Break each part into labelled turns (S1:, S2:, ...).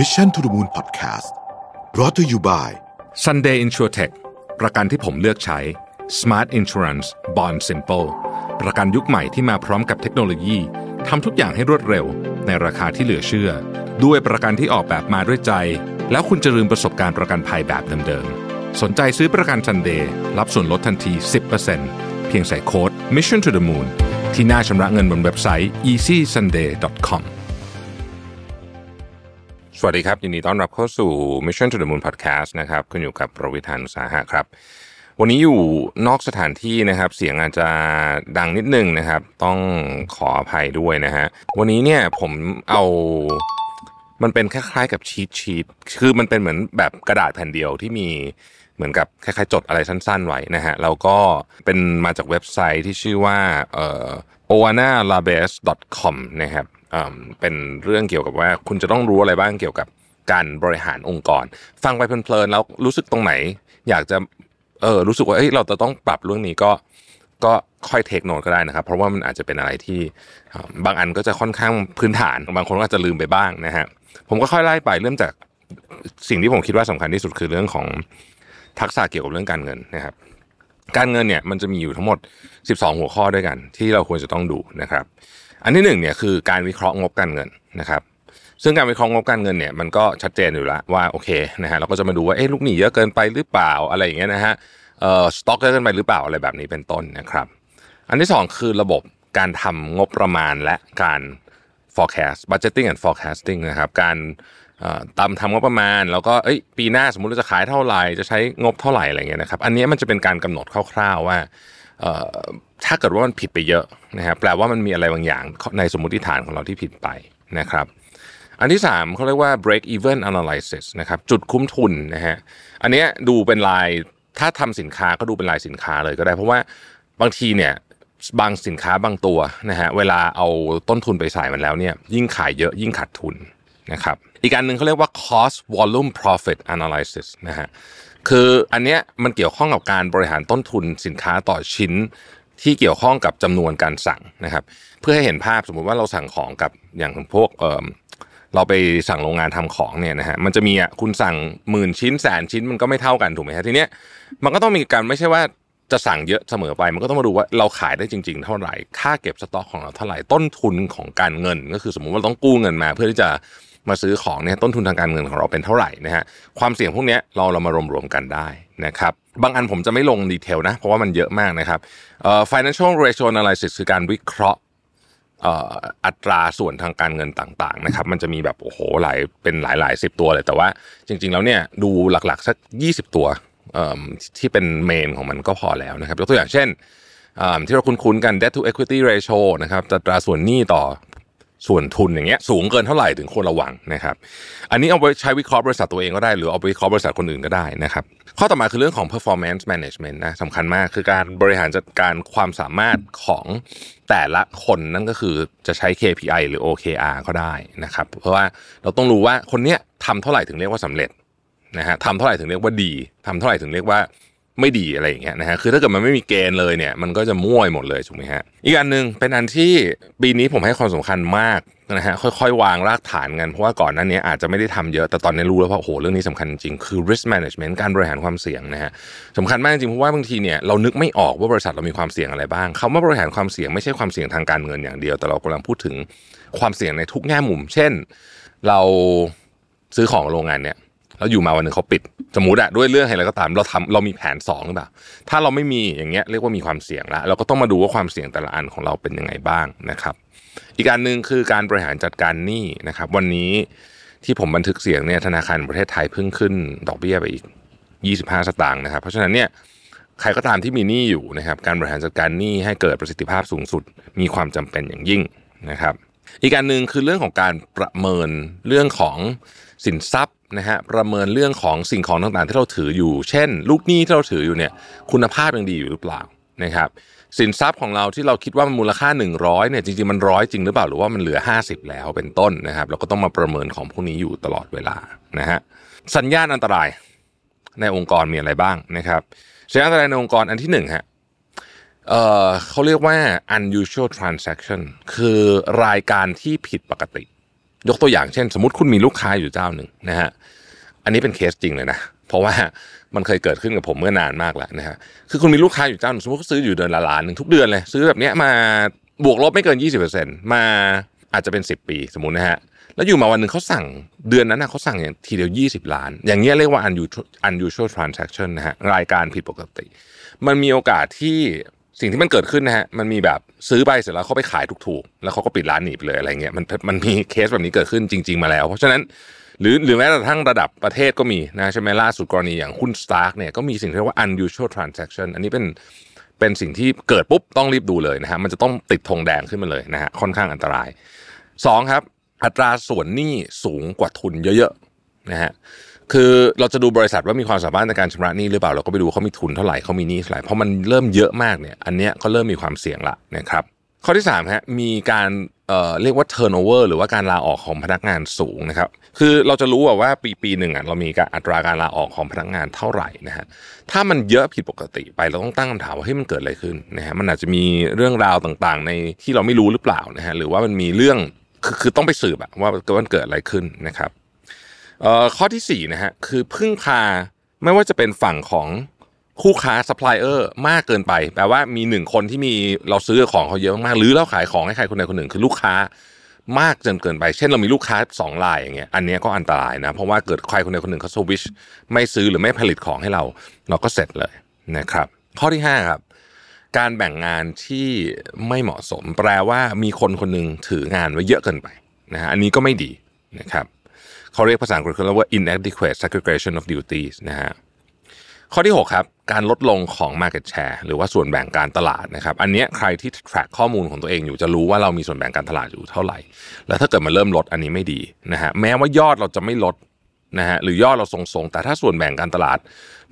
S1: Mission to the Moon Podcast brought to you by
S2: Sunday Insurtech ประกันที่ผมเลือกใช้ Smart Insurance Bond Simple ประกันยุคใหม่ที่มาพร้อมกับเทคโนโลยีทำทุกอย่างให้รวดเร็ว ในราคาที่เหลือเชื่อ ด้วยประกันที่ออกแบบมาด้วยใจ แล้วคุณจะลืมประสบการณ์ประกันภัยแบบเดิมๆ สนใจซื้อประกัน Sunday รับส่วนลดทันที 10%เพียงใส่โค้ด Mission to the Moon ที่หน้าชำระเงินบนเว็บไซต์ easysunday.com สวัสดีครับ ยินดีต้อนรับเข้าสู่ Mission to the Moon Podcast นะครับคุณอยู่กับประวิธานอุตสาหะครับ วันนี้อยู่นอกสถานที่นะครับ เสียงอาจจะดังนิดนึงนะครับ ต้องขออภัยด้วยนะฮะวันนี้เนี่ยผมเอามันเป็นคล้ายๆกับชีตชีตคือมันเป็นเหมือนแบบกระดาษแผ่นเดียวที่มีเหมือนกับคล้ายๆจดอะไรสั้นๆไว้นะฮะแล้วก็เป็นมาจากเว็บไซต์ที่ชื่อว่าเอ่อ oanalabes.com นะครับ เป็นเรื่องเกี่ยวกับว่า คุณจะต้องรู้อะไรบ้างเกี่ยวกับการบริหารองค์กร ฟังไปเพลินๆแล้วรู้สึกตรงไหน อยากจะเออรู้สึกว่าเอ้ยเราจะต้องปรับเรื่องนี้ก็ก็ค่อยเทคโนตก็ได้นะครับ เพราะว่ามันอาจจะเป็นอะไรที่บางอันก็จะค่อนข้างพื้นฐานบางคนก็อาจจะลืมไปบ้างนะฮะผมก็ค่อยไล่ไปเริ่มจากสิ่งที่ผมคิดว่าสำคัญที่สุดคือเรื่องของทักษะเกี่ยวกับเรื่องการเงินนะครับ การเงินเนี่ยมันจะมีอยู่ทั้งหมด 12 หัวข้อด้วยกัน ที่เราควรจะต้องดูนะครับ อันที่หนึ่งเนี่ยคือการวิเคราะห์งบการเงินนะครับ ซึ่งการวิเคราะห์งบการเงินเนี่ยมันก็ชัดเจนอยู่แล้วว่าโอเคนะฮะเราก็จะมาดูว่าเอ๊ะลูกหนี้เยอะเกินไปหรือเปล่าอะไรอย่างเงี้ยนะฮะเอ่อสต็อกเยอะเกินไปหรือเปล่าอะไรแบบนี้เป็นต้นนะครับ อันที่สองคือระบบการทำงบประมาณและการ forecast budgeting and forecasting นะครับการ ตามทำงบประมาณ แล้วก็เอ้ยปีหน้าสมมุติเราจะขายเท่าไหร่จะใช้งบเท่าไหร่อะไรเงี้ยนะครับ อันนี้มันจะเป็นการกำหนดคร่าวๆว่าถ้าเกิดว่ามันผิดไปเยอะนะครับแปลว่ามันมีอะไรบางอย่างในสมมติฐานของเราที่ผิดไปนะครับอันที่สามเขาเรียกว่า break even analysis นะครับจุดคุ้มทุนนะฮะอันเนี้ยดูเป็นลายถ้าทำสินค้าก็ดูเป็นลายสินค้าเลยก็ได้ เพราะว่าบางทีเนี่ยบางสินค้าบางตัวนะฮะเวลาเอาต้นทุนไปใส่มันแล้วเนี่ยยิ่งขายเยอะยิ่งขาดทุนนะครับ อีกอันหนึ่งเขาเรียกว่า cost volume profit analysis นะฮะคืออันเนี้ยมันเกี่ยวข้องกับการบริหารต้นทุนสินค้าต่อชิ้นที่เกี่ยวข้องกับจำนวนการสั่งนะครับ เพื่อให้เห็นภาพสมมุติว่าเราสั่งของกับอย่างพวกเอ่อเราไปสั่งโรงงานทำของเนี่ยนะฮะมันจะมีอะคุณสั่งหมื่นชิ้นแสนชิ้นมันก็ไม่เท่ากันถูกไหมฮะทีเนี้ยมันก็ต้องมีการไม่ใช่ว่าจะสั่งเยอะเสมอไป มันก็ต้องมาดูว่าเราขายได้จริง ๆ เท่าไหร่ ค่าเก็บสต็อกของเราเท่าไหร่ต้นทุนของการเงิน ก็คือสมมุติว่าต้องกู้เงินมา เพื่อที่จะ มาซื้อของเนี่ยต้นทุนทางการเงินของเราเป็นเท่าไหร่นะฮะความเสี่ยงพวกนี้เราเรามารวมๆกันได้นะครับบางอันผมจะไม่ลงดีเทลนะเพราะว่ามันเยอะมากนะครับเอ่อ financial ratio analysis คือการวิเคราะห์อัตราส่วนทางการเงินต่างๆนะครับมันจะมีแบบโอ้โหหลายเป็นหลายหลายสิบตัวเลยแต่ว่าจริง ๆ แล้วเนี่ยดูหลักๆสัก 20 ตัวที่เป็นเมนของมันก็พอแล้วนะครับยกตัวอย่างเช่นที่เราคุ้นๆกัน debt to equity ratio นะครับอัตราส่วนหนี้ต่อ ส่วนทุนอย่างเงี้ยสูงเกินเท่าไหร่ถึงควรระวังนะครับ อันนี้เอาไปใช้วิเคราะห์บริษัทตัวเองก็ได้ หรือเอาไปวิเคราะห์บริษัทคนอื่นก็ได้นะครับ ข้อต่อมาคือเรื่องของ performance management นะสำคัญมากคือการบริหารจัดการความสามารถของแต่ละคนนั่นก็คือจะใช้ KPI หรือ OKR ก็ได้นะครับ เพราะว่าเราต้องรู้ว่าคนเนี้ยทำเท่าไหร่ถึงเรียกว่าสำเร็จนะฮะทำเท่าไหร่ถึงเรียกว่าดีทำเท่าไหร่ถึงเรียกว่า ไม่ดีอะไรอย่างเงี้ยนะฮะคือถ้าเกิดมันไม่มีเกณฑ์เลยเนี่ยมันก็จะมั่วหมดเลยถูกไหมฮะอีกอันหนึ่งเป็นอันที่ปีนี้ผมให้ความสำคัญมากนะฮะค่อยๆ วางรากฐานกันเพราะว่าก่อนหน้านี้อาจจะไม่ได้ทำเยอะแต่ตอนนี้รู้แล้วว่าโอ้โหเรื่องนี้สำคัญจริงคือ risk management การบริหารความเสี่ยงนะฮะสำคัญมากจริงเพราะว่าบางทีเนี่ยเรานึกไม่ออกว่าบริษัทเรามีความเสี่ยงอะไรบ้างคำว่าบริหารความเสี่ยงไม่ใช่ความเสี่ยงทางการเงินอย่างเดียว แต่เรากำลังพูดถึงความเสี่ยงในทุกแง่มุม เช่น เราซื้อของโรงงานเนี่ย แล้วอยู่มาวันหนึ่งเขาปิด สมมติอะด้วยเรื่องอะไรก็ตามเราทำเรามีแผนสองหรือเปล่าถ้าเราไม่มีอย่างเงี้ยเรียกว่ามีความเสี่ยงละเราก็ต้องมาดูว่าความเสี่ยงแต่ละอันของเราเป็นยังไงบ้างนะครับ อีกอันหนึ่งคือการบริหารจัดการหนี้นะครับ วันนี้ที่ผมบันทึกเสียงเนี่ยธนาคารประเทศไทยเพิ่งขึ้น ดอกเบี้ยไปอีก 25 สตางค์นะครับ เพราะฉะนั้นเนี่ยใครก็ตามที่มีหนี้อยู่นะครับการบริหารจัดการหนี้ให้เกิดประสิทธิภาพสูงสุด มีความจำเป็นอย่างยิ่งนะครับ อีกการหนึ่งคือเรื่องของการประเมินเรื่องของ สินทรัพย์นะฮะประเมินเรื่องของสิ่งของต่างๆ ที่เราถืออยู่ เช่น ลูกหนี้ที่เราถืออยู่เนี่ยคุณภาพยังดีอยู่หรือเปล่านะครับสินทรัพย์ของเราที่เราคิดว่ามันมูลค่า 100เนี่ยจริงๆมันร้อยจริงหรือเปล่าหรือว่ามันเหลือ 50 แล้วเป็นต้นนะครับเราก็ต้องมาประเมินของพวกนี้อยู่ตลอดเวลานะฮะสัญญาณอันตรายในองค์กรมีอะไรบ้างนะครับสัญญาณอันตรายในองค์กรอันที่หนึ่งฮะเอ่อเขาเรียกว่า unusual transaction คือรายการที่ผิดปกติ ยกตัวอย่างเช่น สมมติคุณมีลูกค้าอยู่เจ้าหนึ่งนะฮะอันนี้เป็นเคสจริงเลยนะเพราะว่ามันเคยเกิดขึ้นกับผมเมื่อนานมากแล้วนะฮะคือคุณมีลูกค้าอยู่เจ้าหนึ่งสมมติเขาซื้ออยู่เดือนละล้านหนึ่งทุกเดือนเลย ซื้อแบบเนี้ยมาบวกลบไม่เกิน 20%มาอาจจะเป็น 10 ปีสมมตินะฮะแล้วอยู่มาวันหนึ่งเขาสั่งเดือนนั้นนะเขาสั่งอย่างทีเดียว 20 ล้าน อย่างเงี้ยเรียกว่า unusual transaction นะฮะรายการผิดปกติ มันมีโอกาสที่ สิ่งที่มันเกิดขึ้นนะฮะมันมีแบบซื้อไปเสร็จแล้วเขาไปขายถูกๆ แล้วเขาก็ปิดร้านหนีไปเลยอะไรเงี้ยมันมันมีเคสแบบนี้เกิดขึ้นจริง ๆมาแล้ว เพราะฉะนั้นหรือหรือแม้แต่ทั้งระดับประเทศก็มีนะใช่ไหมล่าสุดกรณีอย่างหุ้น Stark เนี่ยก็มีสิ่งที่เรียกว่า unusual transaction อันนี้เป็นเป็นสิ่งที่เกิดปุ๊บต้องรีบดูเลยนะฮะมันจะต้องติดธงแดงขึ้นมาเลยนะฮะค่อนข้างอันตรายสองครับ อัตราส่วนหนี้สูงกว่าทุนเยอะๆนะฮะ คือเราจะดูบริษัทว่ามีความสามารถในการชำระหนี้หรือเปล่าเราก็ไปดูเขามีทุนเท่าไหร่เขามีหนี้เท่าไหร่เพราะมันเริ่มเยอะมากเนี่ยอันเนี้ยก็เริ่มมีความเสี่ยงละนะครับข้อที่3ฮะมีการเอ่อเรียกว่า turnover หรือว่าการลาออกของพนักงานสูงนะครับคือเราจะรู้ว่าปีปีหนึ่งอะเรามีการอัตราการลาออกของพนักงานเท่าไหร่นะฮะถ้ามันเยอะผิดปกติไปเราต้องตั้งคำถามว่าเฮ้ยมันเกิดอะไรขึ้นนะฮะมันอาจจะมีเรื่องราวต่างๆ ในที่เราไม่รู้หรือเปล่านะฮะหรือว่ามันมีเรื่องคือคือต้องไปสืบอะว่ามันเกิดอะไรขึ้นนะครับ ข้อที่4นะฮะคือพึ่งพาไม่ว่าจะเป็นฝั่งของคู่ค้าซัพพลายเออร์มากเกินไป แปลว่ามีหนึ่งคนที่มีเราซื้อของเขาเยอะมากๆหรือเราขายของให้ใครคนใดคนหนึ่งคือลูกค้ามากจนเกินไป เช่นเรามีลูกค้า2รายอย่างเงี้ย อันนี้ก็อันตรายนะ เพราะว่าเกิดใครคนใดคนหนึ่งเขาสวิชไม่ซื้อหรือไม่ผลิตของให้เรา เราก็เสร็จเลยนะครับ ข้อที่5ครับ การแบ่งงานที่ไม่เหมาะสม แปลว่ามีคนคนหนึ่งถืองานไว้เยอะเกินไปนะฮะ อันนี้ก็ไม่ดีนะครับ เขาเรียกภาษาอังกฤษเรียกว่า inadequate segregation of duties นะฮะข้อที่ 6 ครับ การลดลงของ market share หรือว่าส่วนแบ่งการตลาดนะครับ อันนี้ใครที่ track ข้อมูลของตัวเองอยู่จะรู้ว่าเรามีส่วนแบ่งการตลาดอยู่เท่าไหร่ แล้วถ้าเกิดมันเริ่มลดอันนี้ไม่ดีนะฮะแม้ว่ายอดเราจะไม่ลดนะฮะหรือยอดเราทรงๆ แต่ถ้าส่วนแบ่งการตลาด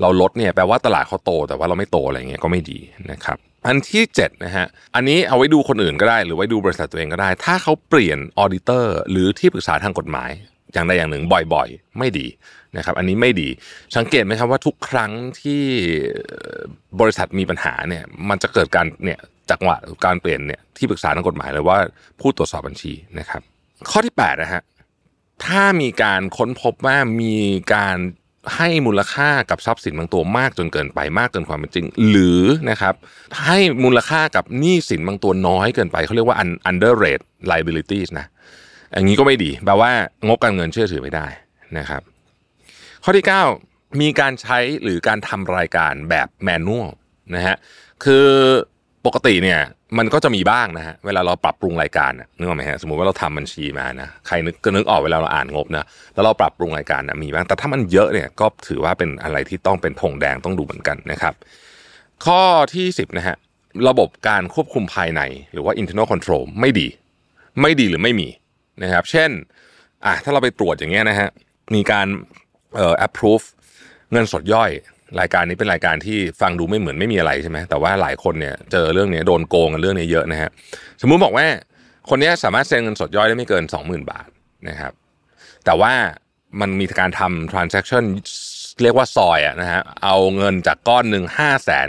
S2: เราลดเนี่ยแปลว่าตลาดเขาโต แต่ว่าเราไม่โตอะไรเงี้ยก็ไม่ดีนะครับอันที่7นะฮะอันนี้เอาไว้ดูคนอื่นก็ได้ หรือไว้ดูบริษัทตัวเองก็ได้ ถ้าเขาเปลี่ยนออเดเตอร์หรือที่ปรึกษาทางกฎหมาย อย่างใดอย่างหนึ่งบ่อยๆ ไม่ดีนะครับอันนี้ไม่ดีสังเกตไหมครับว่าทุกครั้งที่บริษัทมีปัญหาเนี่ยมันจะเกิดการเนี่ยจังหวะการเปลี่ยนเนี่ยที่ปรึกษาทางกฎหมายเลยว่าผู้ตรวจสอบบัญชีนะครับ ข้อที่8นะฮะถ้ามีการค้นพบว่ามีการให้มูลค่ากับทรัพย์สินบางตัวมากจนเกินไปมากเกินความเป็นจริง หรือนะครับให้มูลค่ากับหนี้สินบางตัวน้อยเกินไปเขาเรียกว่า under rate liabilities นะ อย่างนี้ก็ไม่ดีแปลว่างบการเงินเชื่อถือไม่ได้นะครับ ข้อที่ 9 มีการใช้หรือการทำรายการแบบแมนนวลนะฮะคือปกติเนี่ยมันก็จะมีบ้างนะฮะเวลาเราปรับปรุงรายการนึกออกไหมฮะสมมุติว่าเราทำบัญชีมานะใครนึกก็นึกออกเวลาเราอ่านงบนะแล้วเราปรับปรุงรายการนะมีบ้างแต่ถ้ามันเยอะเนี่ยก็ถือว่าเป็นอะไรที่ต้องเป็นธงแดงต้องดูเหมือนกันนะครับ ข้อที่ 10นะฮะระบบการควบคุมภายใน หรือว่า internal control ไม่ดี ไม่ดีหรือไม่มี นะครับ เช่นอะถ้าเราไปตรวจอย่างเงี้ยนะฮะมีการเอ่อ approve เงินสดย่อย รายการนี้เป็นรายการที่ฟังดูไม่เหมือนไม่มีอะไรใช่ไหมแต่ว่าหลายคนเนี่ยเจอเรื่องนี้โดนโกงกันเรื่องนี้เยอะนะฮะสมมุติบอกว่าคนนี้สามารถเซ็นเงินสดย่อยได้ไม่เกิน 20,000 บาทนะครับ แต่ว่ามันมีการทำ transaction เรียกว่าซอยอะนะฮะเอาเงินจากก้อนหนึ่งห้าแสน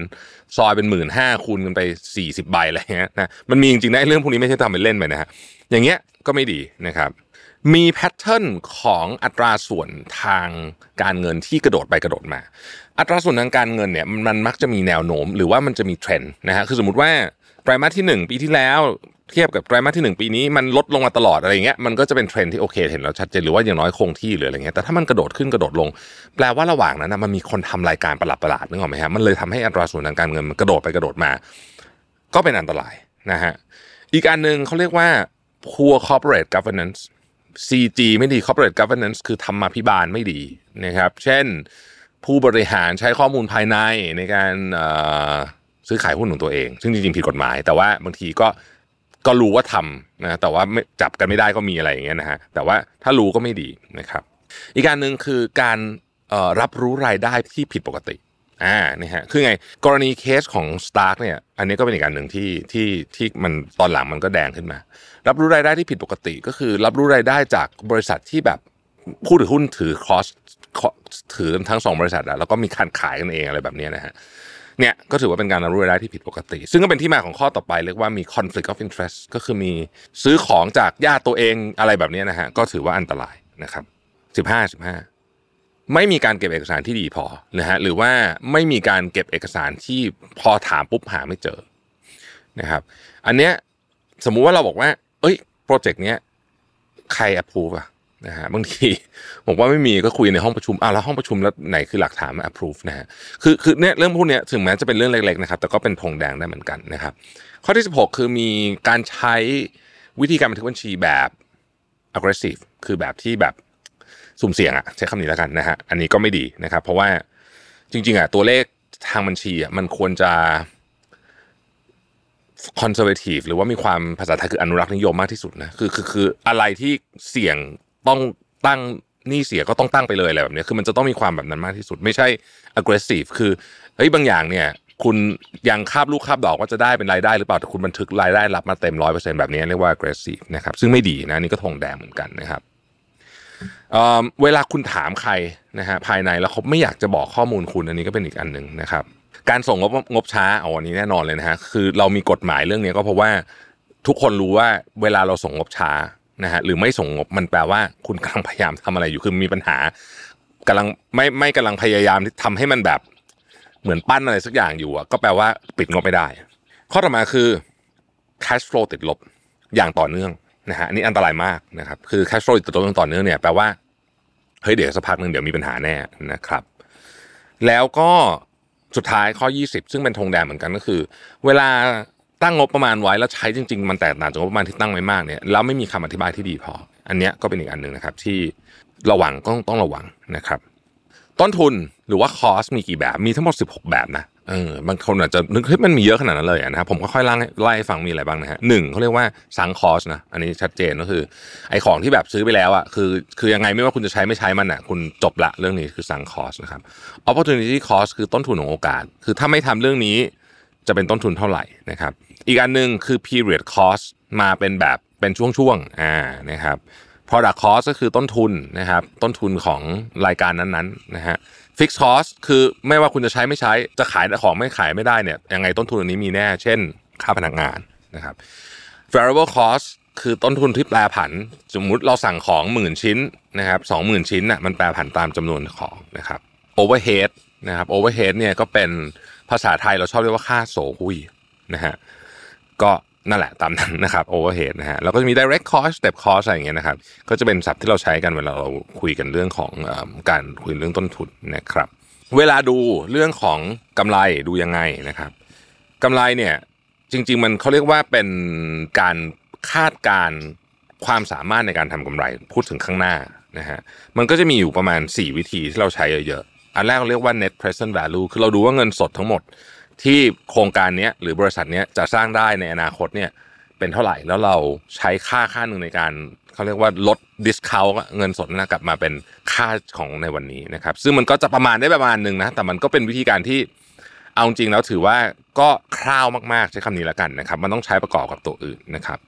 S2: ซอยเป็นหมื่นห้าคูณกันไปสี่สิบใบอะไรเงี้ยนะมันมีจริงๆนะเรื่องพวกนี้ไม่ใช่ทำเป็นเล่นไปนะฮะอย่างเงี้ย ก็ไม่ดีนะครับ มี pattern ของอัตราส่วนทางการเงินที่กระโดดไปกระโดดมา อัตราส่วนทางการเงินเนี่ยมันมักจะมีแนวโน้ม หรือว่ามันจะมีเทรนด์นะฮะคือสมมติว่าไตรมาสที่ 1 ปีที่แล้วเทียบกับไตรมาสที่ 1 ปีนี้มันลดลงมาตลอดอะไรเงี้ยมันก็จะเป็นเทรนด์ที่โอเค เห็นแล้วชัดเจนหรือว่าอย่างน้อยคงที่หรืออะไรเงี้ยแต่ถ้ามันกระโดดขึ้นกระโดดลง แปลว่าระหว่างนั้นนะมันมีคนทำรายการประหลาดประหลาดนึกออกไหมฮะมันเลยทำให้อัตราส่วนทางการเงินมันกระโดดไปกระโดดมา ก็เป็นอันตรายนะฮะอีกอันหนึ่งเขาเรียกว่า poor corporate governance CG ไม่ดี corporate governance คือธรรมาภิบาลไม่ดีนะครับ เช่นผู้บริหารใช้ข้อมูลภายในในการซื้อขายหุ้นของตัวเอง ซึ่งจริงๆผิดกฎหมาย แต่ว่าบางทีก็ก็รู้ว่าทำนะแต่ว่าจับกันไม่ได้ก็มีอะไรอย่างเงี้ยนะฮะแต่ว่าถ้ารู้ก็ไม่ดีนะครับ อีกการหนึ่งคือการรับรู้รายได้ที่ผิดปกติ อ่านี่ฮะคือไงกรณีเคสของ Stark เนี่ยอันนี้ก็เป็นอีกการหนึ่งที่ที่ที่มันตอนหลังมันก็แดงขึ้นมา รับรู้รายได้ที่ผิดปกติก็คือ รับรู้รายได้จากบริษัทที่แบบผู้ถือหุ้นถือคอสถือทั้งสองบริษัทแล้วก็มีการขายกันเองอะไรแบบนี้นะฮะเนี่ยก็ถือว่าเป็นการรับรู้รายได้ที่ผิดปกติ ซึ่งก็เป็นที่มาของข้อต่อไปเรียกว่ามี conflict of interest ก็คือมีซื้อของจากญาติตัวเองอะไรแบบนี้นะฮะก็ถือว่าอันตรายนะครับสิบห้าสิบห้า ไม่มีการเก็บเอกสารที่ดีพอนะฮะหรือว่าไม่มีการเก็บเอกสารที่พอถามปุ๊บหาไม่เจอนะครับ อันเนี้ยสมมุติว่าเราบอกว่า เอ้ยโปรเจกต์เนี้ยใคร approve อะนะฮะบางทีบอกว่าไม่มีก็คุยในห้องประชุมอ้าวแล้วห้องประชุมแล้วไหนคือหลักฐานมา approve นะฮะคือคือเนี่ยเรื่องพวกเนี้ยถึงแม้จะเป็นเรื่องเล็กๆนะครับ แต่ก็เป็นธงแดงได้เหมือนกันนะครับ ข้อที่ 16 คือมีการใช้วิธีการบันทึกบัญชีแบบ aggressive คือแบบที่แบบ สุ่มเสี่ยงอะใช้คำนี้แล้วกันนะฮะอันนี้ก็ไม่ดีนะครับ เพราะว่าจริง ๆอะตัวเลขทางบัญชีอะมันควรจะคอนเซอร์เวทีฟหรือว่ามีความภาษาไทยคืออนุรักษ์นิยมมากที่สุดนะคือคือคืออะไรที่เสี่ยงต้องตั้งนี่เสียก็ต้องตั้งไปเลยอะไรแบบนี้คือมันจะต้องมีความแบบนั้นมากที่สุด ไม่ใช่ aggressive คือเฮ้ยบางอย่างเนี่ยคุณยังคาบลูกคาบดอกว่าจะได้เป็นรายได้หรือเปล่าแต่คุณบันทึกรายได้รับมาเต็มร้อยเปอร์เซ็นต์แบบนี้เรียกว่า aggressive นะครับซึ่งไม่ดีนะนี่ก็ทงแดงเหมือนกันนะครับ เเวลาคุณถามใครนะฮะภายในแล้วเขาไม่อยากจะบอกข้อมูลคุณอันนี้ก็เป็นอีกอันหนึ่งนะครับ การส่งงบงบช้าเอาอันนี้แน่นอนเลยนะฮะคือเรามีกฎหมายเรื่องนี้ก็เพราะว่าทุกคนรู้ว่าเวลาเราส่งงบช้านะฮะหรือไม่ส่งงบมันแปลว่าคุณกำลังพยายามทำอะไรอยู่คือมีปัญหากำลังไม่ไม่กำลังพยายามที่ทำให้มันแบบเหมือนปั้นอะไรสักอย่างอยู่อะก็แปลว่าปิดงบไม่ได้ ข้อต่อมาคือ cash flow ติดลบอย่างต่อเนื่อง นะฮะอันนี้อันตรายมากนะครับ คือ cash flow ติดลบอย่างต่อเนื่องเนี่ยแปลว่าเฮ้ยเดี๋ยวสักพักหนึ่งเดี๋ยวมีปัญหาแน่นะครับ แล้วก็สุดท้ายข้อ 20 ซึ่งเป็นธงแดงเหมือนกันก็คือ เวลาตั้งงบประมาณไว้แล้วใช้จริง ๆ มันแตกต่างจากงบประมาณที่ตั้งไว้มากเนี่ยแล้วไม่มีคำอธิบายที่ดีพอ อันเนี้ยก็เป็นอีกอันหนึ่งนะครับ ที่ระวังต้องต้องระวังนะครับ ต้นทุนหรือว่าคอสมีกี่แบบมีทั้งหมด 16 แบบนะ เออบางคนอาจจะนึกเฮ้ยมันมีเยอะขนาดนั้นเลยนะครับผมก็ค่อยไล่ไล่ฟังมีอะไรบ้างนะฮะหนึ่งเขาเรียกว่าสังคอสนะอันนี้ชัดเจนก็คือ ไอของที่แบบซื้อไปแล้วอะคือคือยังไงไม่ว่าคุณจะใช้ไม่ใช้มันอะคุณจบละเรื่องนี้คือสังคอสนะครับ opportunity cost คือต้นทุนของโอกาส คือถ้าไม่ทำเรื่องนี้จะเป็นต้นทุนเท่าไหร่นะครับ อีกอันหนึ่งคือ period cost มาเป็นแบบเป็นช่วงๆอ่านะครับ product cost ก็คือต้นทุนนะครับต้นทุนของรายการนั้นๆนะฮะ fixed cost คือไม่ว่าคุณจะใช้ไม่ใช้จะขายของไม่ขายไม่ได้เนี่ยยังไงต้นทุนอันนี้มีแน่ เช่น ค่าพนักงานนะครับ variable cost คือต้นทุนที่แปรผัน สมมุติเราสั่งของหมื่นชิ้นนะครับสองหมื่นชิ้นน่ะมันแปรผันตามจำนวนของนะครับ overhead นะครับ overhead เนี่ยก็เป็นภาษาไทยเราชอบเรียกว่าค่าโสหุยนะฮะก็ นั่นแหละตามนั้นนะครับ overhead นะฮะแล้วก็จะมี direct cost step cost อะไรอย่างเงี้ยนะครับก็จะเป็นศัพท์ที่เราใช้กันเวลาเราคุยกันเรื่องของอการคุยเรื่องต้นทุนนะครับ เวลาดูเรื่องของกำไรดูยังไงนะครับกำไรเนี่ยจริง ๆ มันเขาเรียกว่าเป็นการคาดการความสามารถในการทำกำไรพูดถึงข้างหน้านะฮะมันก็จะมีอยู่ประมาณ 4 วิธีที่เราใช้เยอะๆอันแรกเราเรียกว่า net present value คือเราดูว่าเงินสดทั้งหมด ที่โครงการนี้หรือบริษัทนี้จะสร้างได้ในอนาคตเนี่ยเป็นเท่าไหร่แล้วเราใช้ค่าค่าหนึ่งในการเขาเรียกว่าลดดิสคาวเงินสดนะกลับมาเป็นค่าของในวันนี้นะครับ ซึ่งมันก็จะประมาณได้ประมาณหนึ่งนะแต่มันก็เป็นวิธีการที่เอาจริงแล้วถือว่าก็คร่าวมากๆใช้คำนี้แล้วกันนะครับ มันต้องใช้ประกอบกับตัวอื่นนะครับ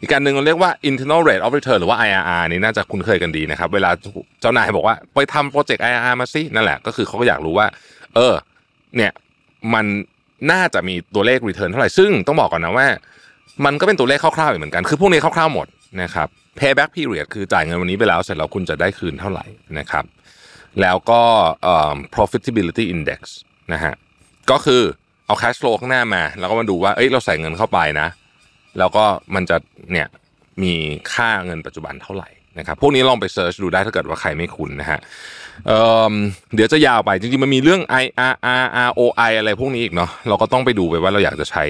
S2: อีกการหนึ่งเราเรียกว่า internal rate of return หรือว่า IRR นี่น่าจะคุ้นเคยกันดีนะครับ เวลาเจ้านายบอกว่าไปทำโปรเจกต์ IRR มาสินั่นแหละก็คือเขาก็อยากรู้ว่า เออ เนี่ยมัน น่าจะมีตัวเลข return เท่าไหร่ ซึ่งต้องบอกก่อนนะว่า มันก็เป็นตัวเลขคร่าวๆเหมือนกัน คือพวกนี้คร่าวๆหมดนะครับ payback period คือจ่ายเงินวันนี้ไปแล้วเสร็จแล้วคุณจะได้คืนเท่าไหร่นะครับ แล้วก็ profitability index นะฮะ ก็คือเอา cash flow ข้างหน้ามา แล้วก็มาดูว่า เอ้ย เราใส่เงินเข้าไปนะ แล้วก็มันจะเนี่ยมีค่าเงินปัจจุบันเท่าไหร่ นะครับพวกนี้ลองไปเซิร์ชดูได้ถ้าเกิดว่าใครไม่คุ้นนะฮะเเดี๋ยวจะยาวไปจริงๆมันมีเรื่อง I R R R O I อะไรพวกนี้อีกเนาะเราก็ต้องไปดูไปว่าเราอยากจะใช้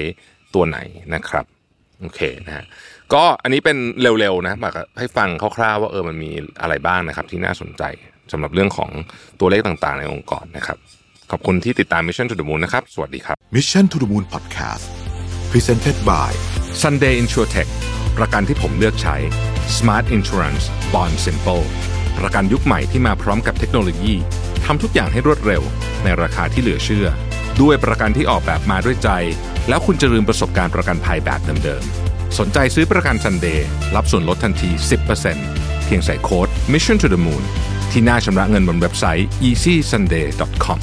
S2: ตัวไหนนะครับโอเคนะฮะก็อันนี้เป็นเร็วๆนะมาให้ฟังคร่าวๆว่าเออมันมีอะไรบ้างนะครับ ที่น่าสนใจสำหรับเรื่องของตัวเลขต่างๆ ในองค์กรนะครับ ขอบคุณที่ติดตาม Mission to the Moon นะครับ สวัสดีครับ
S1: Mission to the Moon Podcast Presented by
S2: Sunday Insurtech ประกันที่ผมเลือกใช้ Smart Insurance Bond Simple ประกันยุคใหม่ที่มาพร้อมกับเทคโนโลยีทำทุกอย่างให้รวดเร็ว ในราคาที่เหลือเชื่อ ด้วยประกันที่ออกแบบมาด้วยใจ แล้วคุณจะลืมประสบการณ์ประกันภัยแบบเดิมๆ สนใจซื้อประกันซันเดย์รับส่วนลดทันที 10%เพียงใส่โค้ด mission to the moon ที่หน้าชำระเงินบนเว็บไซต์ easysunday.com